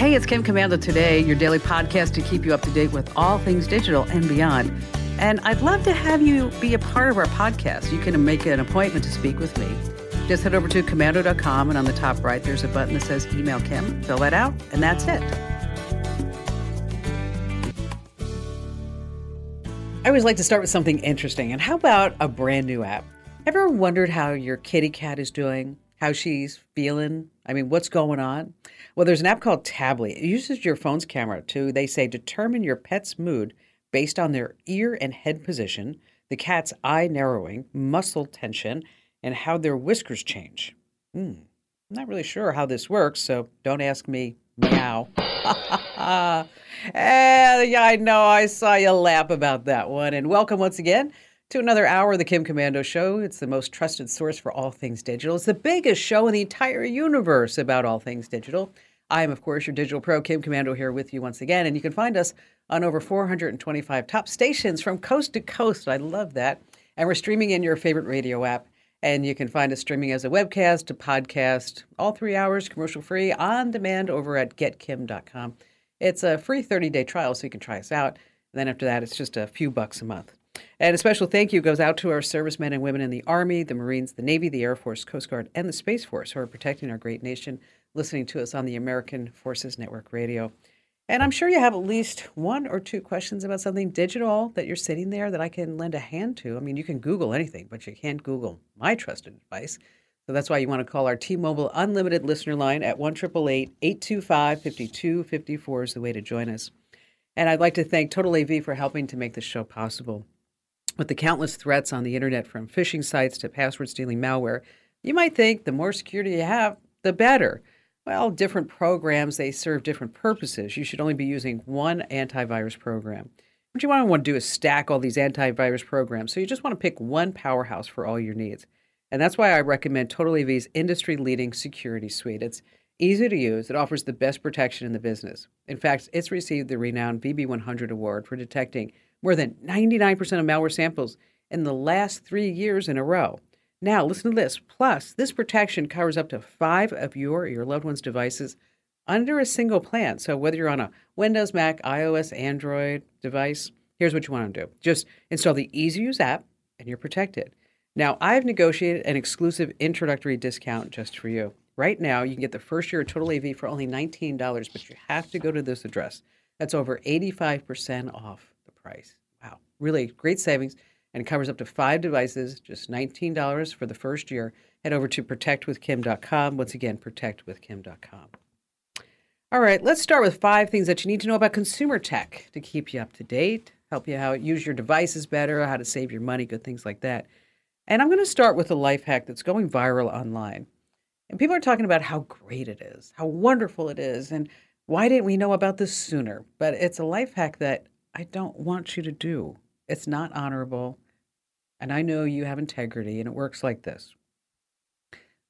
Hey, it's Kim Komando today, your daily podcast to keep you up to date with all things digital and beyond. And I'd love to have you be a part of our podcast. You can make an appointment to speak with me. Just head over to komando.com, and on the top right, there's a button that says Email Kim. Fill that out, and that's it. I always like to start with something interesting. And how about a brand new app? Ever wondered how your kitty cat is doing? How she's feeling? I mean, what's going on? Well, there's an app called Tably. It uses your phone's camera to, they say, determine your pet's mood based on their ear and head position, the cat's eye narrowing, muscle tension, and how their whiskers change. Hmm. I'm not really sure how this works, so don't ask me. Meow. eh, yeah, I know. I saw you laugh about that one. And welcome once again to another hour of the Kim Komando Show. It's the most trusted source for all things digital. It's the biggest show in the entire universe about all things digital. I am, of course, your digital pro, Kim Komando, here with you once again. And you can find us on over 425 top stations from coast to coast. I love that. And we're streaming in your favorite radio app. And you can find us streaming as a webcast, a podcast, all three hours, commercial free, on demand over at getkim.com. It's a free 30 day trial, so you can try us out. And then after that, it's just a few bucks a month. And a special thank you goes out to our servicemen and women in the Army, the Marines, the Navy, the Air Force, Coast Guard, and the Space Force who are protecting our great nation, listening to us on the American Forces Network Radio. And I'm sure you have at least one or two questions about something digital that you're sitting there that I can lend a hand to. I mean, you can Google anything, but you can't Google my trusted advice. So that's why you want to call our T-Mobile Unlimited listener line at 1 825 5254 is the way to join us. And I'd like to thank Total AV for helping to make this show possible. With the countless threats on the internet from phishing sites to password stealing malware, you might think the more security you have, the better. Well, different programs, they serve different purposes. You should only be using one antivirus program. What you want to want to do is stack all these antivirus programs. So you just want to pick one powerhouse for all your needs. And that's why I recommend Total AV's industry leading security suite. It's easy to use, it offers the best protection in the business. In fact, it's received the renowned VB100 award for detecting more than 99% of malware samples in the last three years in a row. Now, listen to this. Plus, this protection covers up to five of your or your loved one's devices under a single plan. So, whether you're on a Windows, Mac, iOS, Android device, here's what you want to do just install the easy use app and you're protected. Now, I've negotiated an exclusive introductory discount just for you. Right now, you can get the first year of Total AV for only $19, but you have to go to this address. That's over 85% off price. Wow, really great savings and it covers up to five devices, just $19 for the first year. Head over to protectwithkim.com. Once again, protectwithkim.com. All right, let's start with five things that you need to know about consumer tech to keep you up to date, help you how use your devices better, how to save your money, good things like that. And I'm going to start with a life hack that's going viral online. And people are talking about how great it is, how wonderful it is, and why didn't we know about this sooner? But it's a life hack that I don't want you to do. It's not honorable. And I know you have integrity, and it works like this.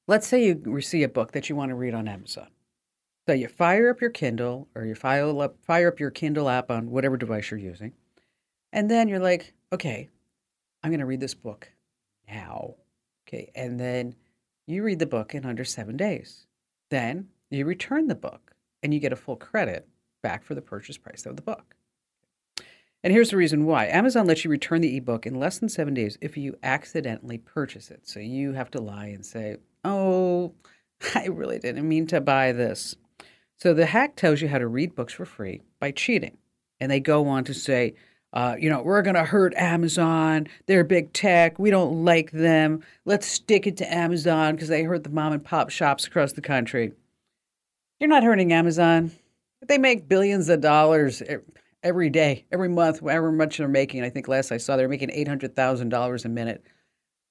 Let's say you see a book that you want to read on Amazon. So you fire up your Kindle or you fire up, fire up your Kindle app on whatever device you're using. And then you're like, okay, I'm going to read this book now. Okay. And then you read the book in under seven days. Then you return the book and you get a full credit back for the purchase price of the book. And here's the reason why Amazon lets you return the ebook in less than seven days if you accidentally purchase it. So you have to lie and say, oh, I really didn't mean to buy this. So the hack tells you how to read books for free by cheating. And they go on to say, uh, you know, we're going to hurt Amazon. They're big tech. We don't like them. Let's stick it to Amazon because they hurt the mom and pop shops across the country. You're not hurting Amazon. They make billions of dollars every day, every month, however much they're making. I think last I saw they're making eight hundred thousand dollars a minute.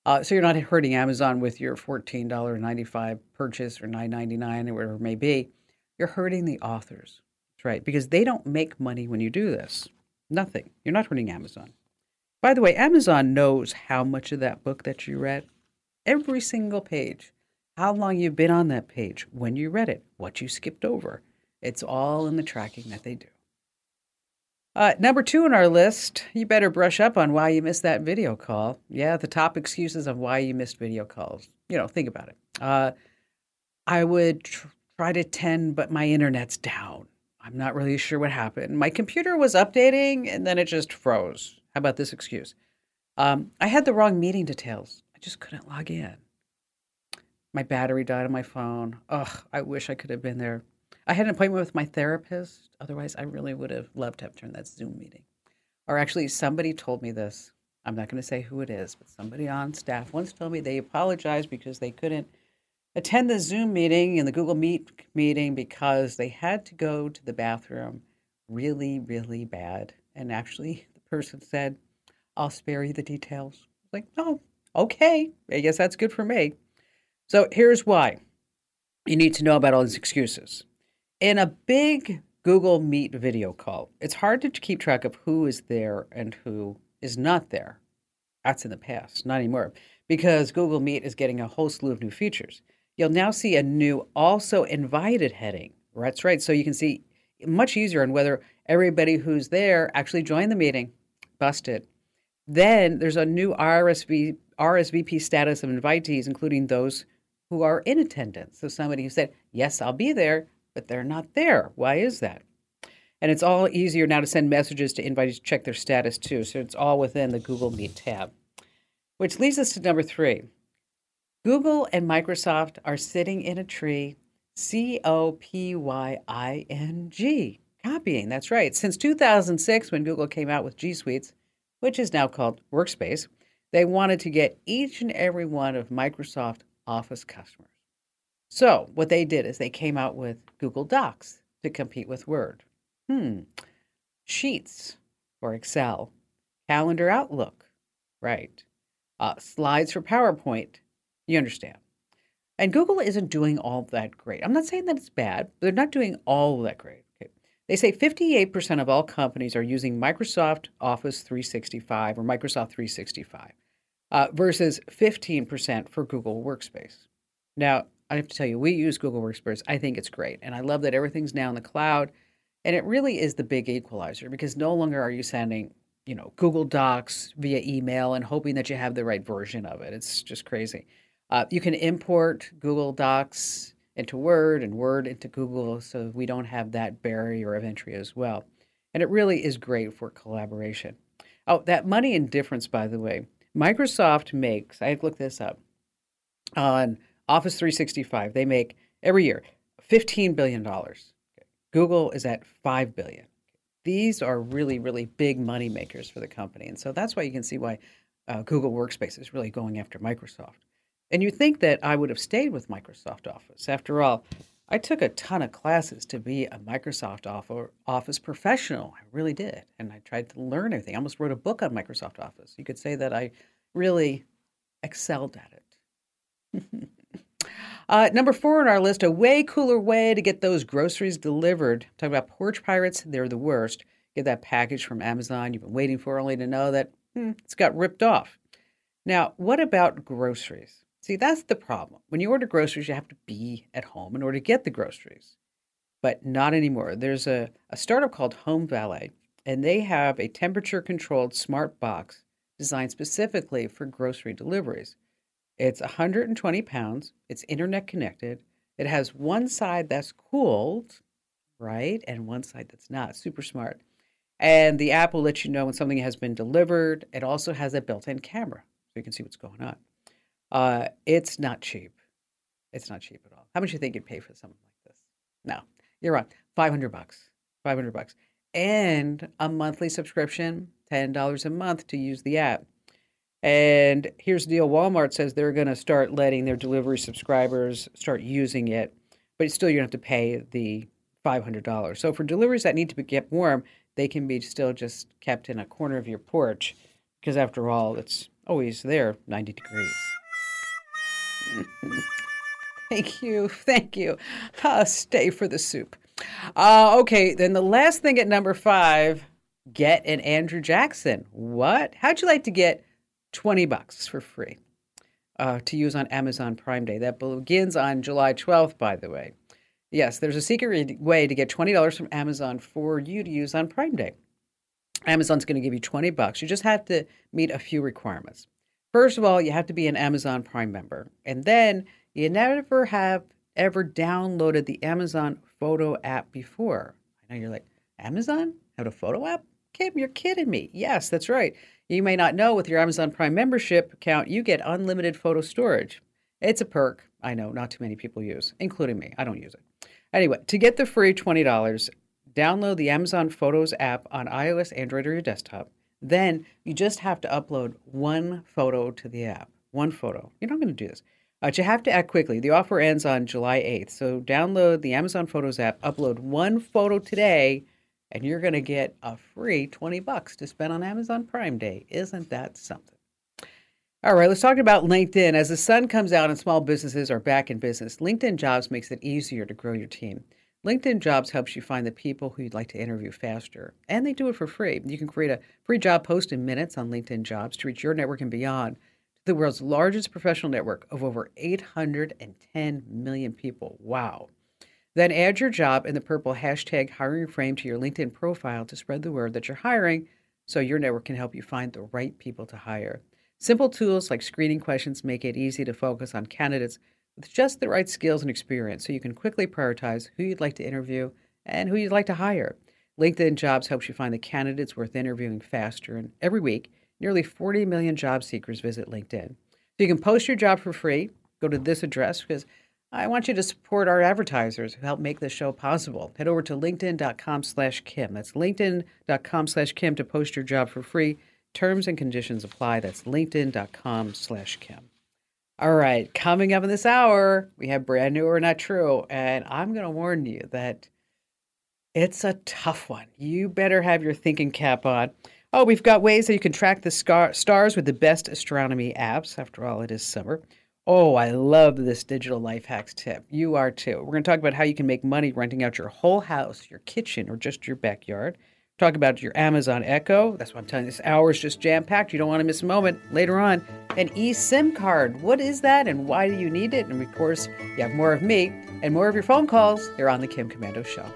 Uh, so you're not hurting Amazon with your fourteen dollar ninety five purchase or nine ninety nine or whatever it may be. You're hurting the authors, right? Because they don't make money when you do this. Nothing. You're not hurting Amazon. By the way, Amazon knows how much of that book that you read, every single page, how long you've been on that page, when you read it, what you skipped over. It's all in the tracking that they do. Uh, number two on our list, you better brush up on why you missed that video call. Yeah, the top excuses of why you missed video calls. You know, think about it. Uh, I would tr- try to attend, but my internet's down. I'm not really sure what happened. My computer was updating and then it just froze. How about this excuse? Um, I had the wrong meeting details. I just couldn't log in. My battery died on my phone. Ugh, I wish I could have been there. I had an appointment with my therapist. Otherwise, I really would have loved to have turned that Zoom meeting. Or actually, somebody told me this. I'm not going to say who it is, but somebody on staff once told me they apologized because they couldn't attend the Zoom meeting and the Google Meet meeting because they had to go to the bathroom really, really bad. And actually, the person said, I'll spare you the details. Like, oh, okay. I guess that's good for me. So here's why you need to know about all these excuses. In a big Google Meet video call, it's hard to keep track of who is there and who is not there. That's in the past, not anymore, because Google Meet is getting a whole slew of new features. You'll now see a new also invited heading. That's right. So you can see much easier on whether everybody who's there actually joined the meeting. Busted. Then there's a new RSV, RSVP status of invitees, including those who are in attendance. So somebody who said, Yes, I'll be there, but they're not there. Why is that? And it's all easier now to send messages to invitees to check their status too. So it's all within the Google Meet tab. Which leads us to number three Google and Microsoft are sitting in a tree, C O P Y I N G. Copying, that's right. Since 2006, when Google came out with G Suites, which is now called Workspace, they wanted to get each and every one of Microsoft Office customers. So, what they did is they came out with Google Docs to compete with Word. Hmm. Sheets for Excel, Calendar Outlook, right. Uh, slides for PowerPoint, you understand. And Google isn't doing all that great. I'm not saying that it's bad, but they're not doing all that great. Okay. They say 58% of all companies are using Microsoft Office 365 or Microsoft 365 uh, versus 15% for Google Workspace. Now, I have to tell you, we use Google Workspace. I think it's great. And I love that everything's now in the cloud. And it really is the big equalizer because no longer are you sending you know Google Docs via email and hoping that you have the right version of it. It's just crazy. Uh, you can import Google Docs into Word and Word into Google so we don't have that barrier of entry as well. And it really is great for collaboration. Oh, that money and difference, by the way, Microsoft makes, I looked this up, on Office 365, they make every year $15 billion. Google is at 5 billion. These are really, really big money makers for the company. And so that's why you can see why uh, Google Workspace is really going after Microsoft. And you think that I would have stayed with Microsoft Office. After all, I took a ton of classes to be a Microsoft Office professional. I really did. And I tried to learn everything. I almost wrote a book on Microsoft Office. You could say that I really excelled at it. uh, number four on our list a way cooler way to get those groceries delivered. Talk about porch pirates, they're the worst. Get that package from Amazon you've been waiting for only to know that hmm, it's got ripped off. Now, what about groceries? See, that's the problem. When you order groceries, you have to be at home in order to get the groceries. But not anymore. There's a, a startup called Home Valet, and they have a temperature controlled smart box designed specifically for grocery deliveries. It's 120 pounds, it's internet connected, it has one side that's cooled, right, and one side that's not. Super smart. And the app will let you know when something has been delivered. It also has a built in camera so you can see what's going on. Uh, it's not cheap. It's not cheap at all. How much do you think you'd pay for something like this? No, you're wrong. Five hundred bucks. Five hundred bucks, and a monthly subscription, ten dollars a month to use the app. And here's the deal: Walmart says they're going to start letting their delivery subscribers start using it, but still you're going to have to pay the five hundred dollars. So for deliveries that need to be kept warm, they can be still just kept in a corner of your porch, because after all, it's always there, ninety degrees. Thank you. Thank you. Uh, stay for the soup. Uh, okay, then the last thing at number five get an Andrew Jackson. What? How'd you like to get 20 bucks for free uh, to use on Amazon Prime Day? That begins on July 12th, by the way. Yes, there's a secret way to get $20 from Amazon for you to use on Prime Day. Amazon's going to give you 20 bucks. You just have to meet a few requirements. First of all, you have to be an Amazon Prime member. And then you never have ever downloaded the Amazon Photo app before. Now you're like, Amazon Have a photo app? Kim, you're kidding me. Yes, that's right. You may not know with your Amazon Prime membership account, you get unlimited photo storage. It's a perk I know not too many people use, including me. I don't use it. Anyway, to get the free $20, download the Amazon Photos app on iOS, Android, or your desktop. Then you just have to upload one photo to the app. One photo. You're not going to do this. But you have to act quickly. The offer ends on July 8th. So download the Amazon Photos app, upload one photo today, and you're going to get a free 20 bucks to spend on Amazon Prime Day. Isn't that something? All right, let's talk about LinkedIn. As the sun comes out and small businesses are back in business, LinkedIn Jobs makes it easier to grow your team. LinkedIn Jobs helps you find the people who you'd like to interview faster, and they do it for free. You can create a free job post in minutes on LinkedIn Jobs to reach your network and beyond to the world's largest professional network of over 810 million people. Wow. Then add your job in the purple hashtag hiring frame to your LinkedIn profile to spread the word that you're hiring so your network can help you find the right people to hire. Simple tools like screening questions make it easy to focus on candidates with just the right skills and experience so you can quickly prioritize who you'd like to interview and who you'd like to hire. LinkedIn Jobs helps you find the candidates worth interviewing faster, and every week, nearly 40 million job seekers visit LinkedIn. So you can post your job for free. Go to this address because I want you to support our advertisers who help make this show possible. Head over to linkedin.com slash Kim. That's linkedin.com slash Kim to post your job for free. Terms and conditions apply. That's linkedin.com slash Kim. All right, coming up in this hour, we have brand new or not true. And I'm going to warn you that it's a tough one. You better have your thinking cap on. Oh, we've got ways that you can track the scar- stars with the best astronomy apps. After all, it is summer. Oh, I love this digital life hacks tip. You are too. We're going to talk about how you can make money renting out your whole house, your kitchen, or just your backyard. Talk about your Amazon Echo. That's what I'm telling you. This hour is just jam packed. You don't want to miss a moment. Later on, an eSIM card. What is that and why do you need it? And of course, you have more of me and more of your phone calls here on The Kim Komando Show.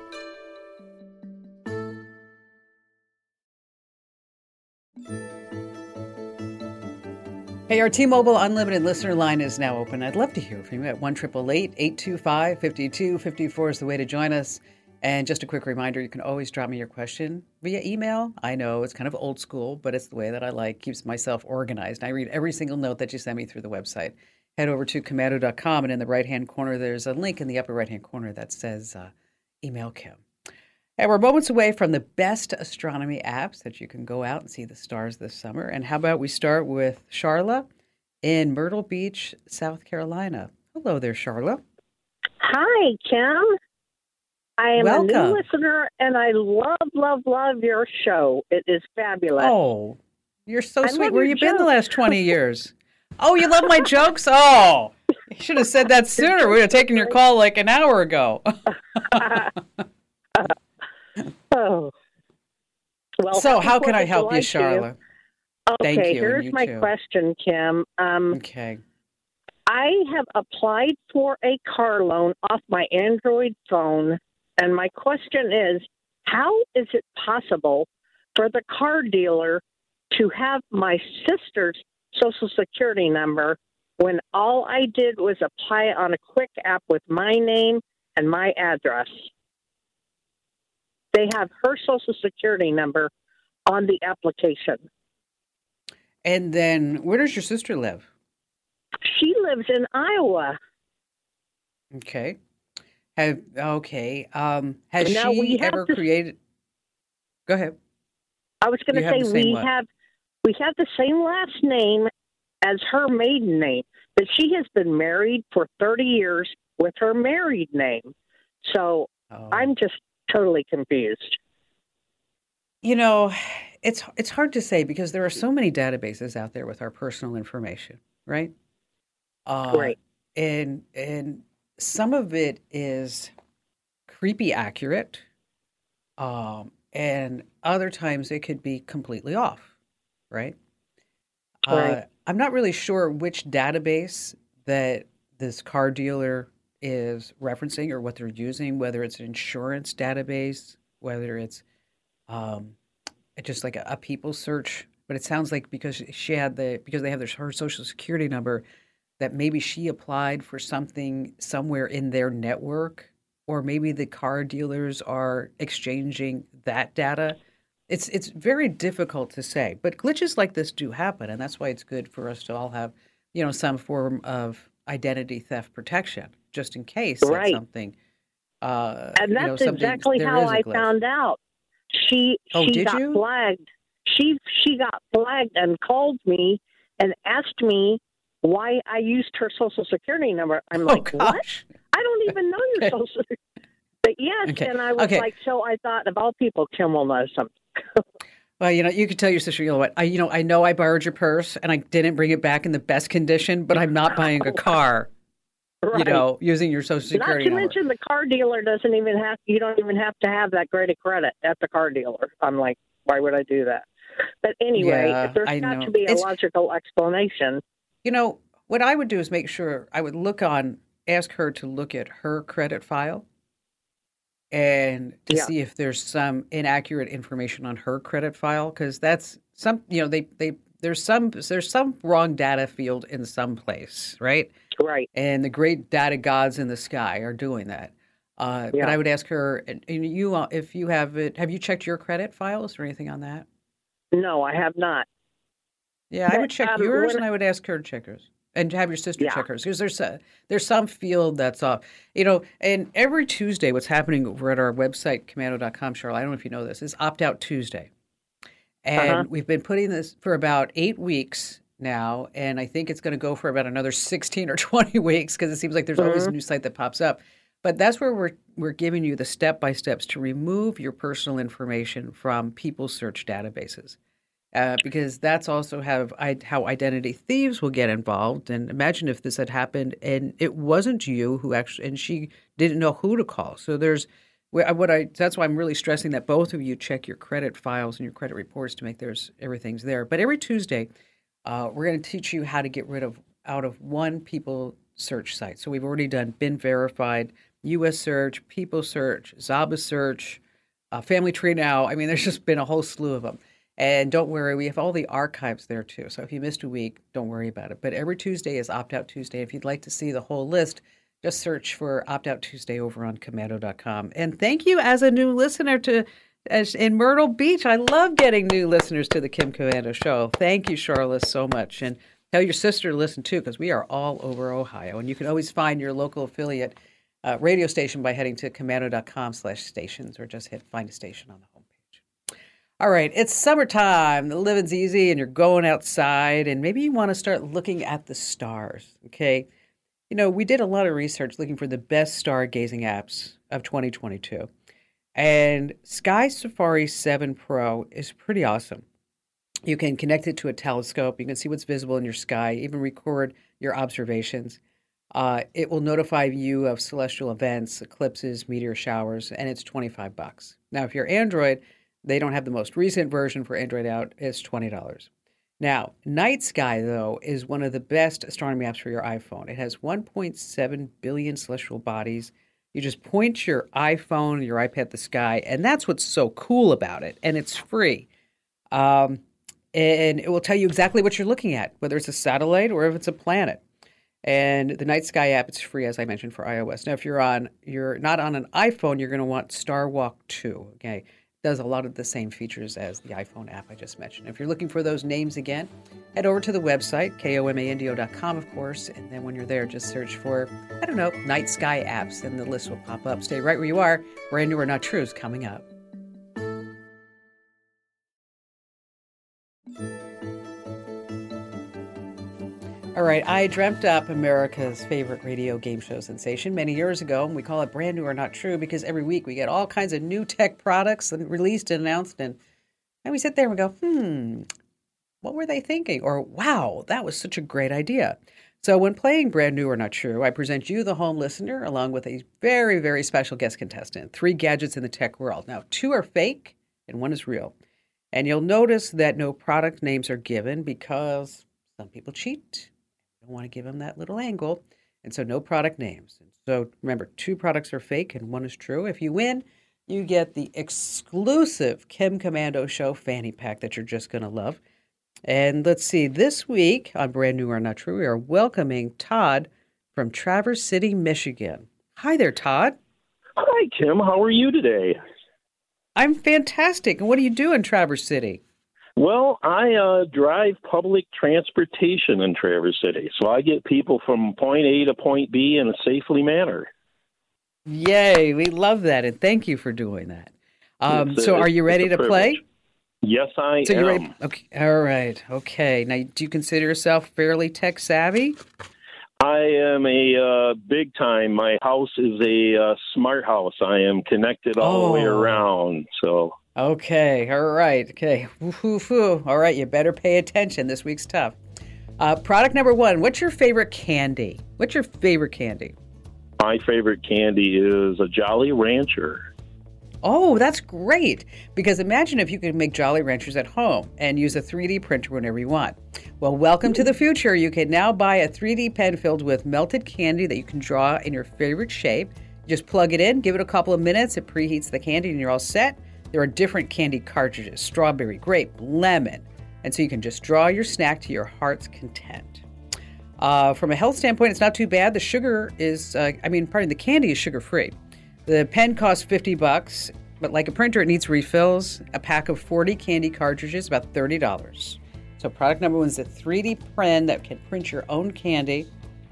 Hey, our T-Mobile Unlimited listener line is now open. I'd love to hear from you at 1 825 5254 is the way to join us. And just a quick reminder, you can always drop me your question via email. I know it's kind of old school, but it's the way that I like, keeps myself organized. I read every single note that you send me through the website. Head over to komando.com, and in the right hand corner, there's a link in the upper right hand corner that says uh, Email Kim. And we're moments away from the best astronomy apps that you can go out and see the stars this summer. And how about we start with Charla in Myrtle Beach, South Carolina? Hello there, Charla. Hi, Kim. I am Welcome. a new listener, and I love, love, love your show. It is fabulous. Oh, you're so I sweet. Where you been the last 20 years? Oh, you love my jokes? Oh, you should have said that sooner. We would have taken your call like an hour ago. oh. Well, so, how can I help you, Charlotte? Okay, Thank you, here's you my too. question, Kim. Um, Okay. I have applied for a car loan off my Android phone, and my question is how is it possible for the car dealer to have my sister's social security number when all I did was apply on a quick app with my name and my address? They have her social security number on the application. And then, where does your sister live? She lives in Iowa. Okay. Have okay. Um, has Now, she ever to- created? Go ahead. I was going to say we have we have the same last name as her maiden name, but she has been married for 30 years with her married name. So Oh. I'm just totally confused. You know, it's it's hard to say because there are so many databases out there with our personal information, right? Uh, Right. And and some of it is creepy accurate, um, and other times it could be completely off, right? Uh, Right. I'm not really sure which database that this car dealer is referencing or what they're using, whether it's an insurance database, whether it's um, just like a, a people search. But it sounds like because she had the because they have their, her social security number, that maybe she applied for something somewhere in their network or maybe the car dealers are exchanging that data. It's it's very difficult to say, but glitches like this do happen, and that's why it's good for us to all have, you know, some form of identity theft protection, just in case Right. something. Uh, And you know, that's exactly how how is a I found out. She Oh, she got you? flagged. She she got flagged and called me and asked me why I used her social security number. I'm Oh like, what? gosh! I don't even know your social. But yes, Okay. and I was Okay. like, so I thought of all people, Kim will know something. Well, you know, you could tell your sister, you know what? I, you know, I know I borrowed your purse and I didn't bring it back in the best condition, but I'm not buying a car. Right. You know, using your social security. Not to mention the car dealer doesn't even have you don't even have to have that great a credit at the car dealer. I'm like, why would I do that? But anyway, Yeah, there's I got know. to be a It's- logical explanation. You know, what I would do is make sure I would look on, ask her to look at her credit file and to Yeah. see if there's some inaccurate information on her credit file because that's some, you know, they, they, there's some, there's some wrong data field in some place, right? Right. and the great data gods in the sky are doing that. Uh, But I would ask her, and you, uh, if you have it, have you checked your credit files or anything on that? No, I have not. Yeah, I would check um, yours, and I would ask her to check hers, and to have your sister Yeah. check hers because there's a, there's some field that's off. You know, and every Tuesday, what's happening over at our website, komando.com, Charlotte, I don't know if you know this, is Opt Out Tuesday. And Uh-huh. we've been putting this for about eight weeks now, and I think it's going to go for about another 16 or 20 weeks because it seems like there's always a new site that pops up. But that's where we're we're giving you the step by steps to remove your personal information from people search databases, uh, because that's also how identity thieves will get involved. And imagine if this had happened and it wasn't you who actually and she didn't know who to call. So there's what I that's why I'm really stressing that both of you check your credit files and your credit reports to make there's everything's there. But every Tuesday, uh, we're going to teach you how to get rid of out of one people search site. So we've already done BeenVerified, U.S. search, people search, ZabaSearch, uh, FamilyTreeNow. I mean, there's just been a whole slew of them. And don't worry, we have all the archives there too. So if you missed a week, don't worry about it. But every Tuesday is Opt Out Tuesday. If you'd like to see the whole list, just search for Opt Out Tuesday over on komando.com. And thank you as a new listener to as in Myrtle Beach. I love getting new listeners to the Kim Komando show. Thank you, Charlotte, so much. And tell your sister to listen too, because we are all over Ohio. And you can always find your local affiliate uh, radio station by heading to komando.com slash stations or just hit find a station on the. All right, it's summertime. The living's easy and you're going outside, and maybe you want to start looking at the stars. Okay. You know, we did a lot of research looking for the best stargazing apps of 2022. And Sky Safari 7 Pro is pretty awesome. You can connect it to a telescope. You can see what's visible in your sky, even record your observations. Uh, it will notify you of celestial events, eclipses, meteor showers, and it's 25 bucks. Now, if you're Android, they don't have the most recent version for Android out. It's $20. Now, Night Sky, though, is one of the best astronomy apps for your iPhone. It has 1.7 billion celestial bodies. You just point your iPhone, your iPad the sky, and that's what's so cool about it. And it's free. Um, and it will tell you exactly what you're looking at, whether it's a satellite or if it's a planet. And the Night Sky app, it's free, as I mentioned, for iOS. Now, if you're on, you're not on an iPhone, you're going to want Starwalk 2. Okay, does a lot of the same features as the iPhone app I just mentioned. If you're looking for those names again, head over to the website komando.com, of course, and then when you're there, just search for I don't know Night Sky apps, and the list will pop up. Stay right where you are. Brand new or not true is coming up. All right, I dreamt up America's favorite radio game show sensation many years ago, and we call it brand new or not true because every week we get all kinds of new tech products released and announced, and and we sit there and we go, hmm, what were they thinking? Or wow, that was such a great idea. So when playing brand new or not true, I present you, the home listener, along with a very very special guest contestant. Three gadgets in the tech world. Now, two are fake and one is real, and you'll notice that no product names are given because some people cheat don't want to give them that little angle. And so no product names. And so remember, two products are fake and one is true. If you win, you get the exclusive Kim Komando Show fanny pack that you're just going to love. And let's see, this week on Brand New or Not True, we are welcoming Todd from Traverse City, Michigan. Hi there, Todd. Hi, Kim. How are you today? I'm fantastic. And what do you do in Traverse City? Well, I uh, drive public transportation in Traverse City, so I get people from point A to point B in a safely manner. Yay, we love that, and thank you for doing that. Um, a- so, are you ready to play? Yes, I So am. you're ready? Okay. All right. Okay. Now, do you consider yourself fairly tech savvy? I am a uh, big time. My house is a uh, smart house. I am connected all the way Oh. around. So Okay. All right. Okay. Woo-hoo-hoo. All right. You better pay attention. This week's tough. Uh, product number one. What's your favorite candy? What's your favorite candy? my favorite candy is a Jolly Rancher. Oh, that's great. Because imagine if you could make Jolly Ranchers at home and use a 3D printer whenever you want. Well, welcome to the future. You can now buy a 3D pen filled with melted candy that you can draw in your favorite shape. Just plug it in, give it a couple of minutes, it preheats the candy, and you're all set. There are different candy cartridges strawberry, grape, lemon. And so you can just draw your snack to your heart's content. Uh, from a health standpoint, it's not too bad. The sugar is, uh, I mean, pardon, the candy is sugar free. The pen costs 50 bucks, but like a printer, it needs refills. A pack of 40 candy cartridges, about $30. So, product number one is a 3D pen that can print your own candy.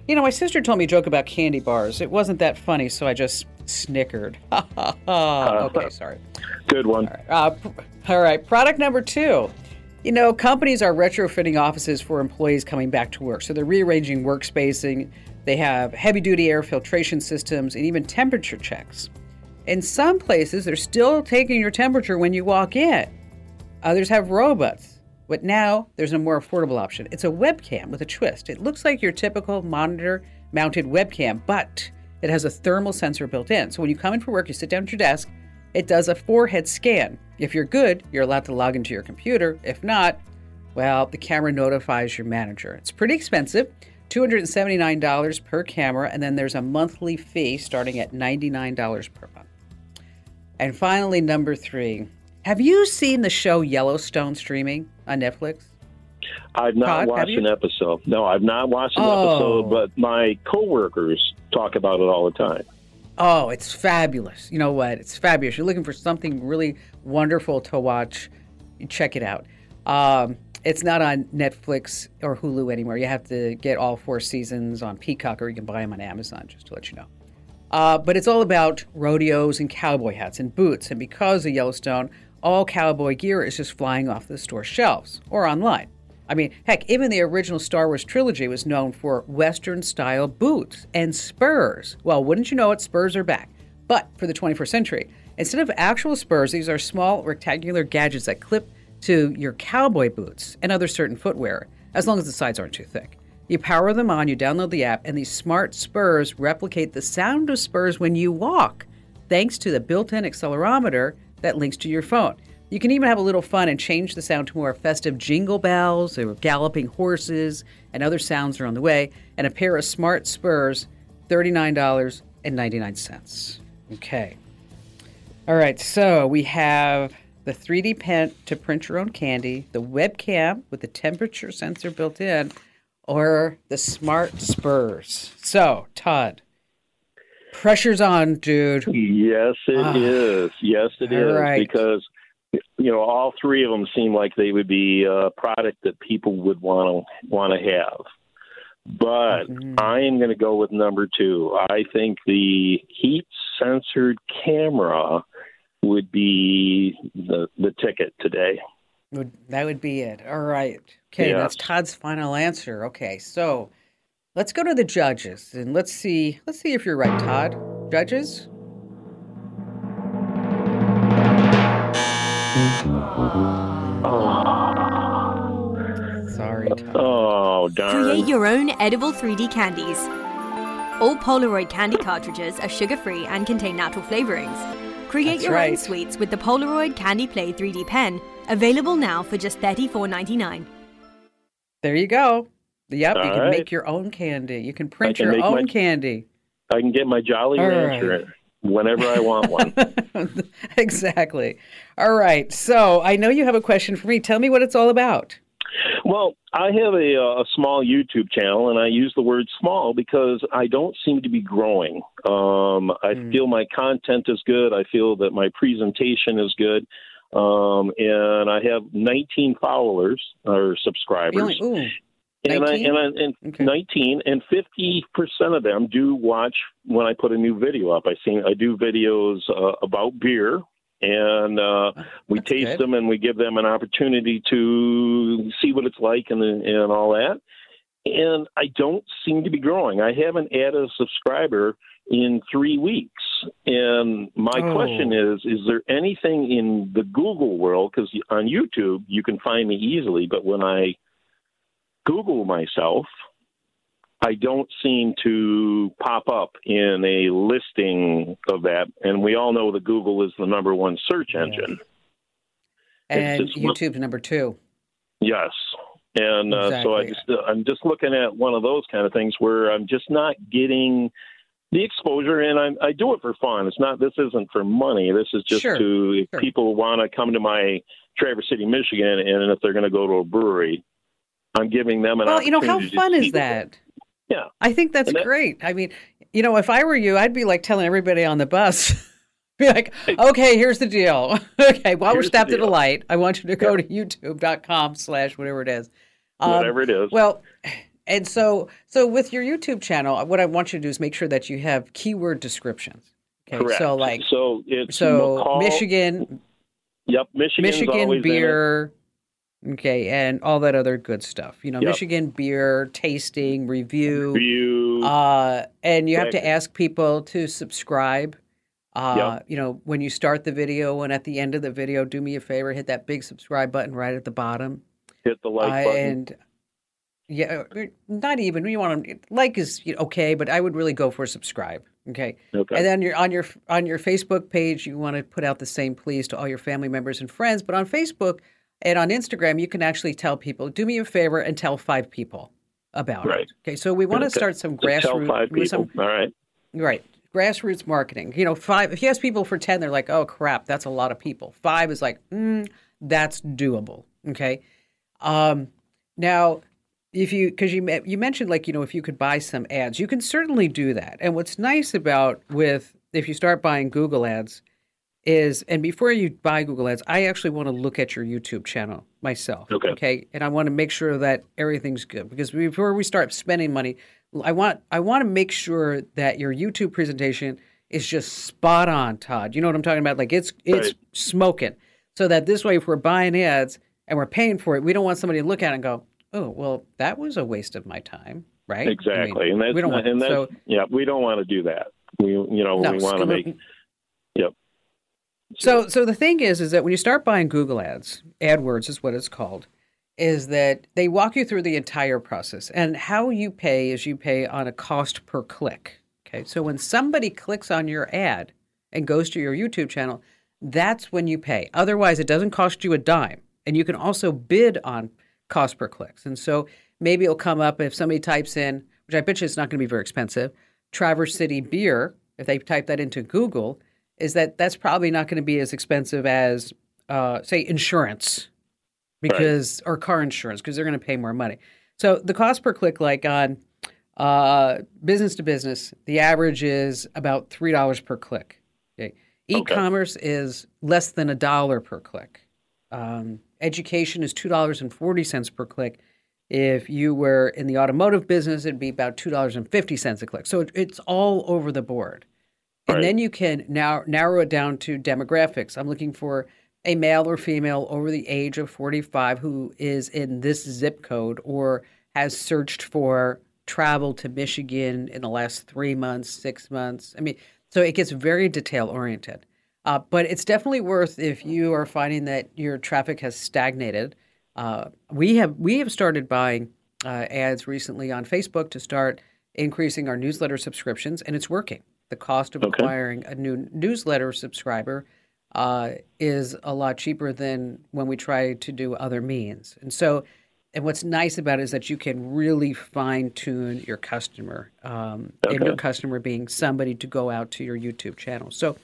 You know, my sister told me a joke about candy bars. It wasn't that funny, so I just snickered. Ha. Okay, sorry. Good one. Uh, pr- all right, product number two. You know, companies are retrofitting offices for employees coming back to work. So they're rearranging workspacing. They have heavy duty air filtration systems and even temperature checks. In some places, they're still taking your temperature when you walk in. Others have robots. But now there's a more affordable option. It's a webcam with a twist. It looks like your typical monitor mounted webcam, but it has a thermal sensor built in. So when you come in for work, you sit down at your desk, it does a forehead scan. If you're good, you're allowed to log into your computer. If not, well, the camera notifies your manager. It's pretty expensive. $279 per camera, and then there's a monthly fee starting at $99 per month. And finally, number three. Have you seen the show Yellowstone streaming on Netflix? I've not watched an episode. No, I've not watched an Oh. episode, but my coworkers talk about it all the time. Oh, it's fabulous. You know what? It's fabulous. You're looking for something really wonderful to watch. Check it out. Um, it's not on Netflix or Hulu anymore. You have to get all four seasons on Peacock or you can buy them on Amazon, just to let you know. Uh, but it's all about rodeos and cowboy hats and boots. And because of Yellowstone, all cowboy gear is just flying off the store shelves or online. I mean, heck, even the original Star Wars trilogy was known for Western style boots and spurs. Well, wouldn't you know it, spurs are back. But for the 21st century, instead of actual spurs, these are small rectangular gadgets that clip to your cowboy boots and other certain footwear, as long as the sides aren't too thick. You power them on, you download the app, and these smart spurs replicate the sound of spurs when you walk, thanks to the built in accelerometer that links to your phone. You can even have a little fun and change the sound to more festive jingle bells or galloping horses, and other sounds are on the way. And a pair of smart spurs, $39.99. Okay. All right, so we have the 3D pen to print your own candy, the webcam with the temperature sensor built in, or the smart spurs. So, Todd, pressure's on, dude. Yes, it is. Ah. Yes, it is. All right. Because you know, all three of them seem like they would be a product that people would want to want to have. But Mhm. I am going to go with number two. I think the heat censored camera would be the the ticket today. Would that would be it. All right. Okay, Yes. that's Todd's final answer. Okay, so let's go to the judges and let's see let's see if you're right, Todd. Judges? Oh darn! Create your own edible 3D candies. All Polaroid candy cartridges are sugar free and contain natural flavorings. Create That's your right. own sweets with the Polaroid Candy Play 3D pen, available now for just $34.99. There you go. Yep, you can right. make your own candy. You can print can your own my- candy. I can get my Jolly All Rancher whenever I want one. exactly. All right. So I know you have a question for me. Tell me what it's all about. Well, I have a, uh, a small YouTube channel, and I use the word small because I don't seem to be growing. Um, I Mm. feel my content is good. I feel that my presentation is good. Um, and I have 19 followers or subscribers. Ooh, and I, 19? and, I, and Okay. 19 and 50 percent of them do watch when I put a new video up. I seen I do videos uh, about beer, and uh, we That's taste good. them and we give them an opportunity to see what it's like and and all that. And I don't seem to be growing. I haven't added a subscriber in three weeks. And my Oh. question is: Is there anything in the Google world? Because on YouTube you can find me easily, but when I Google myself, I don't seem to pop up in a listing of that. And we all know that Google is the number one search Yeah. engine. and YouTube's number two. Yes. And uh, so I Exactly. just I'm just looking at one of those kind of things where I'm just not getting the exposure, and I, I do it for fun. It's not this isn't for money. This is just Sure, to if sure. people want to come to my Traverse City, Michigan, and if they're going to go to a brewery, I'm giving them an Well, you know, how fun is that? Yeah. I think that's that- great. I mean, you know, if I were you, I'd be like telling everybody on the bus, be like, okay, here's the deal. okay, while we're stopped at a light, I want you to go to youtube.com slash whatever it is. Um, Whatever it is. Well, and so so with your YouTube channel, what I want you to do is make sure that you have keyword descriptions. Okay, Correct. so like so it's so McCall- Michigan, Yep, Michigan's Michigan always in it. beer, okay, and all that other good stuff. You know, Yep. Michigan beer tasting review. View. Uh, and you have to ask people to subscribe. Uh, You know, when you start the video and at the end of the video, do me a favor, hit that big subscribe button right at the bottom. hit the like Uh, button. and yeah, uh, not even you want to like is okay, but I would really go for subscribe. Okay. okay. And then you're on your on your Facebook page, you want to put out the same please to all your family members and friends. But on Facebook and on Instagram, you can actually tell people, do me a favor and tell five people about Right. it. Okay, so we want to start some grassroots, five people. some All right. right grassroots marketing. You know, five. If you ask people for ten, they're like, oh crap, that's a lot of people. Five is like, mm, that's doable. Okay. Um, now, if you because you you mentioned like you know if you could buy some ads, you can certainly do that. And what's nice about with if you start buying Google ads is and before you buy Google ads, I actually want to look at your YouTube channel myself. Okay. Okay. And I want to make sure that everything's good because before we start spending money, I want I want to make sure that your YouTube presentation is just spot on, Todd. You know what I'm talking about? Like it's it's Right. smoking. So that this way if we're buying ads and we're paying for it, we don't want somebody to look at it and go, "Oh, well, that was a waste of my time." Right? I mean, Exactly. and that's we don't want and that's so yeah, we don't want to do that. We you know, no, we want to make. So, so the thing is, is that when you start buying Google Ads, AdWords is what it's called, is that they walk you through the entire process. And how you pay is you pay on a cost per click. Okay, so when somebody clicks on your ad and goes to your YouTube channel, that's when you pay. Otherwise, it doesn't cost you a dime. And you can also bid on cost per clicks. And so maybe it'll come up if somebody types in, which I bet you it's not going to be very expensive, Traverse City beer. If they type that into Google, is that that's probably not going to be as expensive as, uh, say, insurance, because or car insurance, because they're going to pay more money. So the cost per click, like on uh, business to business, the average is about three dollars per click. Okay. E-commerce is less than a dollar per click. Um, education is two dollars and forty cents per click. If you were in the automotive business, it'd be about two dollars and fifty cents a click. So it, it's all over the board. And Right. then you can now narrow it down to demographics. I'm looking for a male or female over the age of 45 who is in this zip code or has searched for travel to Michigan in the last three months, six months. I mean, so it gets very detail oriented. Uh, but it's definitely worth if you are finding that your traffic has stagnated. Uh, we have we have started buying uh, ads recently on Facebook to start increasing our newsletter subscriptions, and it's working. The cost of Okay. acquiring a new newsletter subscriber uh, is a lot cheaper than when we try to do other means. And so, and what's nice about it is that you can really fine tune your customer, um, and your customer being somebody to go out to your YouTube channel. So,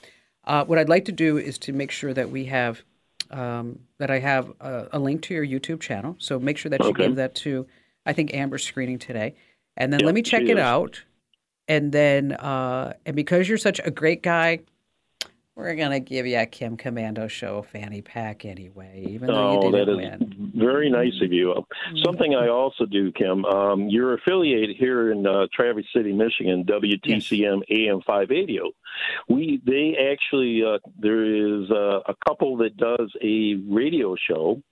uh, what I'd like to do is to make sure that we have um, that I have a, a, link to your YouTube channel. So make sure that you Okay. give that to, I think, Amber's screening today. And then Yep, let me check it is. out. And then, uh, and because you're such a great guy, we're going to give you a Kim Komando show fanny pack anyway, even though Oh, you didn't win. very nice of you. Something I also do, Kim. Um, you're affiliated here in uh, Traverse City, Michigan, WTCM AM 580. We they actually uh, there is uh, a couple that does a radio show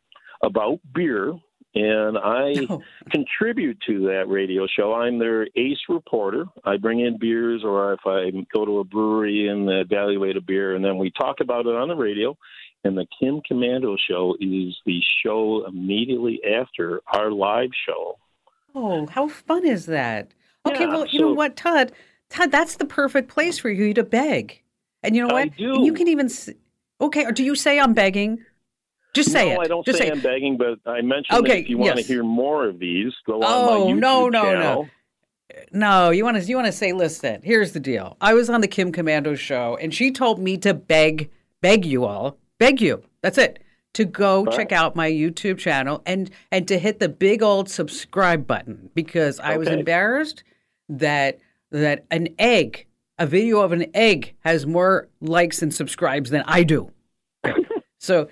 about beer, and I contribute to that radio show. I'm their ace reporter. I bring in beers, or if I go to a brewery and evaluate a beer, and then we talk about it on the radio. And the Kim Komando show is the show immediately after our live show. oh, how fun is that? Okay, Yeah, well, you know what, Todd? Todd, that's the perfect place for you to beg. And you know I what? you can even, okay, or do you say I'm begging? Just say no, it. I don't Just say I'm begging, but I mentioned Okay, that if you want to hear more of these, go on Oh, my YouTube no, no, no. channel. No, you want to you want to say, listen. Here's the deal. I was on the Kim Komando show, and she told me to beg, beg you all, beg you. That's it. To go Right. check out my YouTube channel and and to hit the big old subscribe button because I was embarrassed that that an egg, a video of an egg, has more likes and subscribes than I do. So,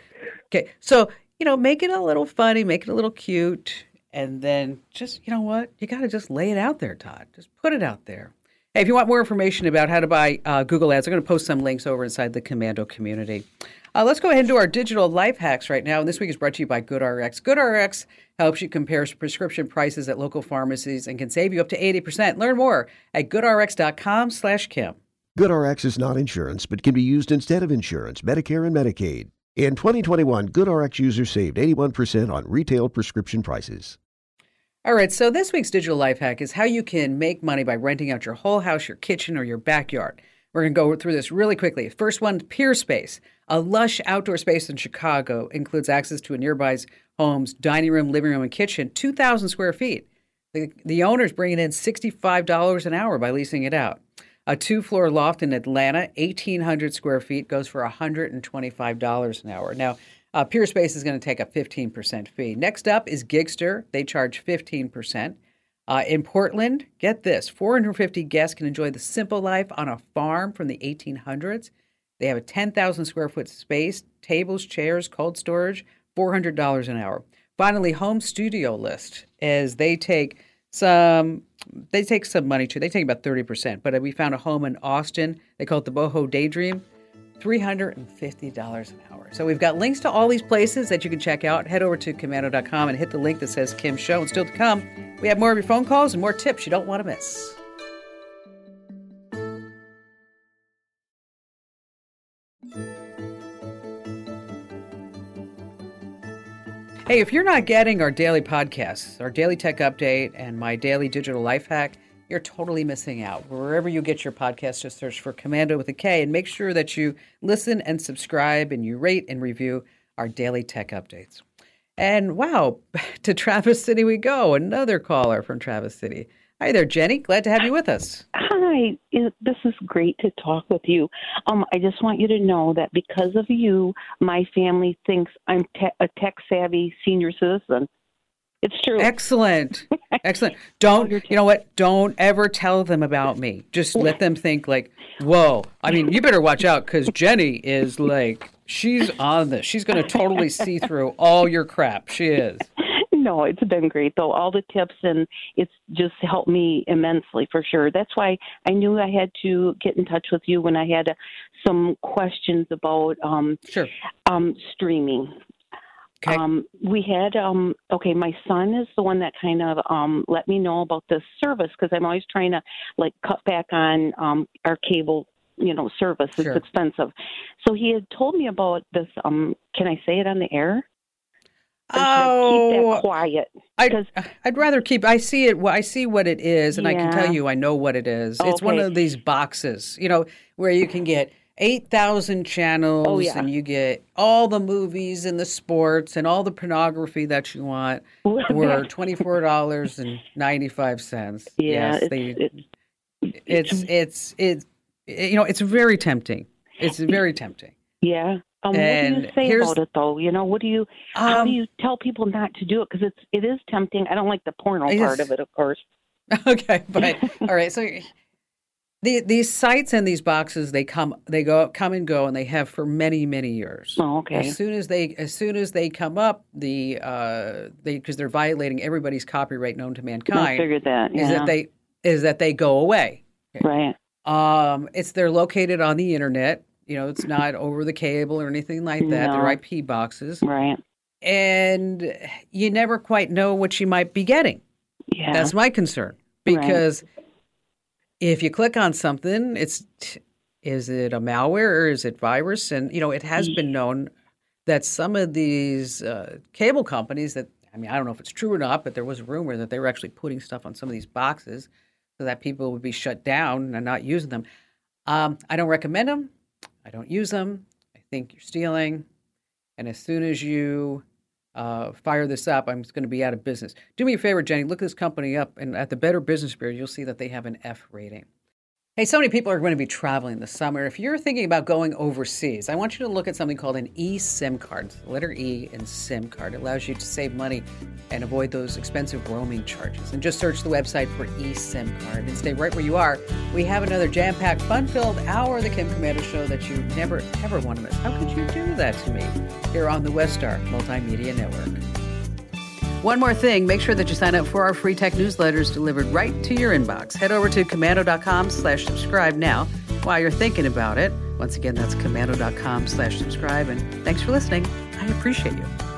okay, so you know, make it a little funny, make it a little cute, and then just you know what, you got to just lay it out there, Todd. Just put it out there. Hey, if you want more information about how to buy uh, Google Ads, I'm going to post some links over inside the Komando community. Uh, let's go ahead and do our digital life hacks right now. And this week is brought to you by GoodRx. GoodRx helps you compare prescription prices at local pharmacies and can save you up to 80%. Learn more at goodrx.com slash Kim. GoodRx is not insurance, but can be used instead of insurance, Medicare and Medicaid. In 2021, GoodRx users saved 81% on retail prescription prices. All right, so this week's digital life hack is how you can make money by renting out your whole house, your kitchen, or your backyard. We're going to go through this really quickly. First one, Peerspace, a lush outdoor space in Chicago, includes access to a nearby's home's dining room, living room, and kitchen, 2,000 square feet. The, the owner's bringing in $65 an hour by leasing it out. A two floor loft in Atlanta, 1,800 square feet, goes for $125 an hour. Now, uh, Space is going to take a 15% fee. Next up is Giggster. They charge 15%. Uh, in Portland, get this 450 guests can enjoy the simple life on a farm from the 1800s. They have a 10,000 square foot space, tables, chairs, cold storage, $400 an hour. Finally, Home Studio List, as they take some they take some money too. They take about 30%. But uh, we found a home in Austin. They call it the Boho Daydream. $350 an hour. So we've got links to all these places that you can check out. Head over to komando.com and hit the link that says Kim Show. And still to come, we have more of your phone calls and more tips you don't want to miss. Hey, if you're not getting our daily podcasts, our daily tech update, and my daily digital life hack, you're totally missing out. Wherever you get your podcast, just search for Komando with a K and make sure that you listen and subscribe and you rate and review our daily tech updates. And wow, to Traverse City we go. Another caller from Traverse City. Hi there, Jenny. Glad to have you with us. It- this is great to talk with you. Um, I just want you to know that because of you, my family thinks I'm te- a tech savvy senior citizen. It's true. Excellent. Excellent. Don't, you know what? Don't ever tell them about me. Just let them think, like, whoa. I mean, you better watch out because Jenny is like, she's on this. She's going to totally see through all your crap. She is. No, it's been great though. All the tips and it's just helped me immensely for sure. That's why I knew I had to get in touch with you when I had uh, some questions about um, Sure. um, streaming. Okay. Um, we had um, okay. My son is the one that kind of um, let me know about this service because I'm always trying to like cut back on um, our cable, you know, service. It's Sure. expensive. So he had told me about this. Um, can I say it on the air? I keep Oh, that quiet. I'd, I'd rather keep. I see it. I see what it is, and I can tell you, I know what it is. It's one of these boxes, you know, where you can get eight thousand channels, Oh, yeah. and you get all the movies and the sports and all the pornography that you want for twenty four dollars and ninety five cents. Yeah, yes, it's, they, it's it's it's it's it, you know it's very tempting. It's very tempting. Yeah. Um, what do you say about it, though? You know, what do you? how Um, do you tell people not to do it? Because it's it is tempting. I don't like the porno Yes. part of it, of course. Okay, but all right. So the, these sites and these boxes they come they go come and go and they have for many many years. Oh, okay. As soon as they as soon as they come up, the uh, they because they're violating everybody's copyright known to I mankind figured that. Yeah. is that they is that they go away. right. Um, it's they're located on the internet. You know, it's not over the cable or anything like that. No. They're IP boxes, Right. and you never quite know what you might be getting. Yeah. That's my concern Right. because if you click on something, it's is it a malware or is it virus? And you know, it has been known that some of these uh, cable companies that I mean, I don't know if it's true or not, but there was a rumor that they were actually putting stuff on some of these boxes so that people would be shut down and not using them. Um, I don't recommend them. I don't use them. I think you're stealing. And as soon as you uh, fire this up, I'm going to be out of business. Do me a favor, Jenny. Look this company up, and at the Better Business Bureau, you'll see that they have an F rating. Hey, so many people are going to be traveling this summer. If you're thinking about going overseas, I want you to look at something called an eSIM card. The letter E in SIM card. It allows you to save money and avoid those expensive roaming charges. And just search the website for eSIM card and stay right where you are. We have another jam-packed, fun-filled hour of the Kim Komando Show that you never ever want to miss. How could you do that to me? Here on the WestStar Multimedia Network. One more thing, make sure that you sign up for our free tech newsletters delivered right to your inbox. Head over to komando.com slash subscribe now while you're thinking about it. Once again, that's komando.com slash subscribe. And thanks for listening. I appreciate you.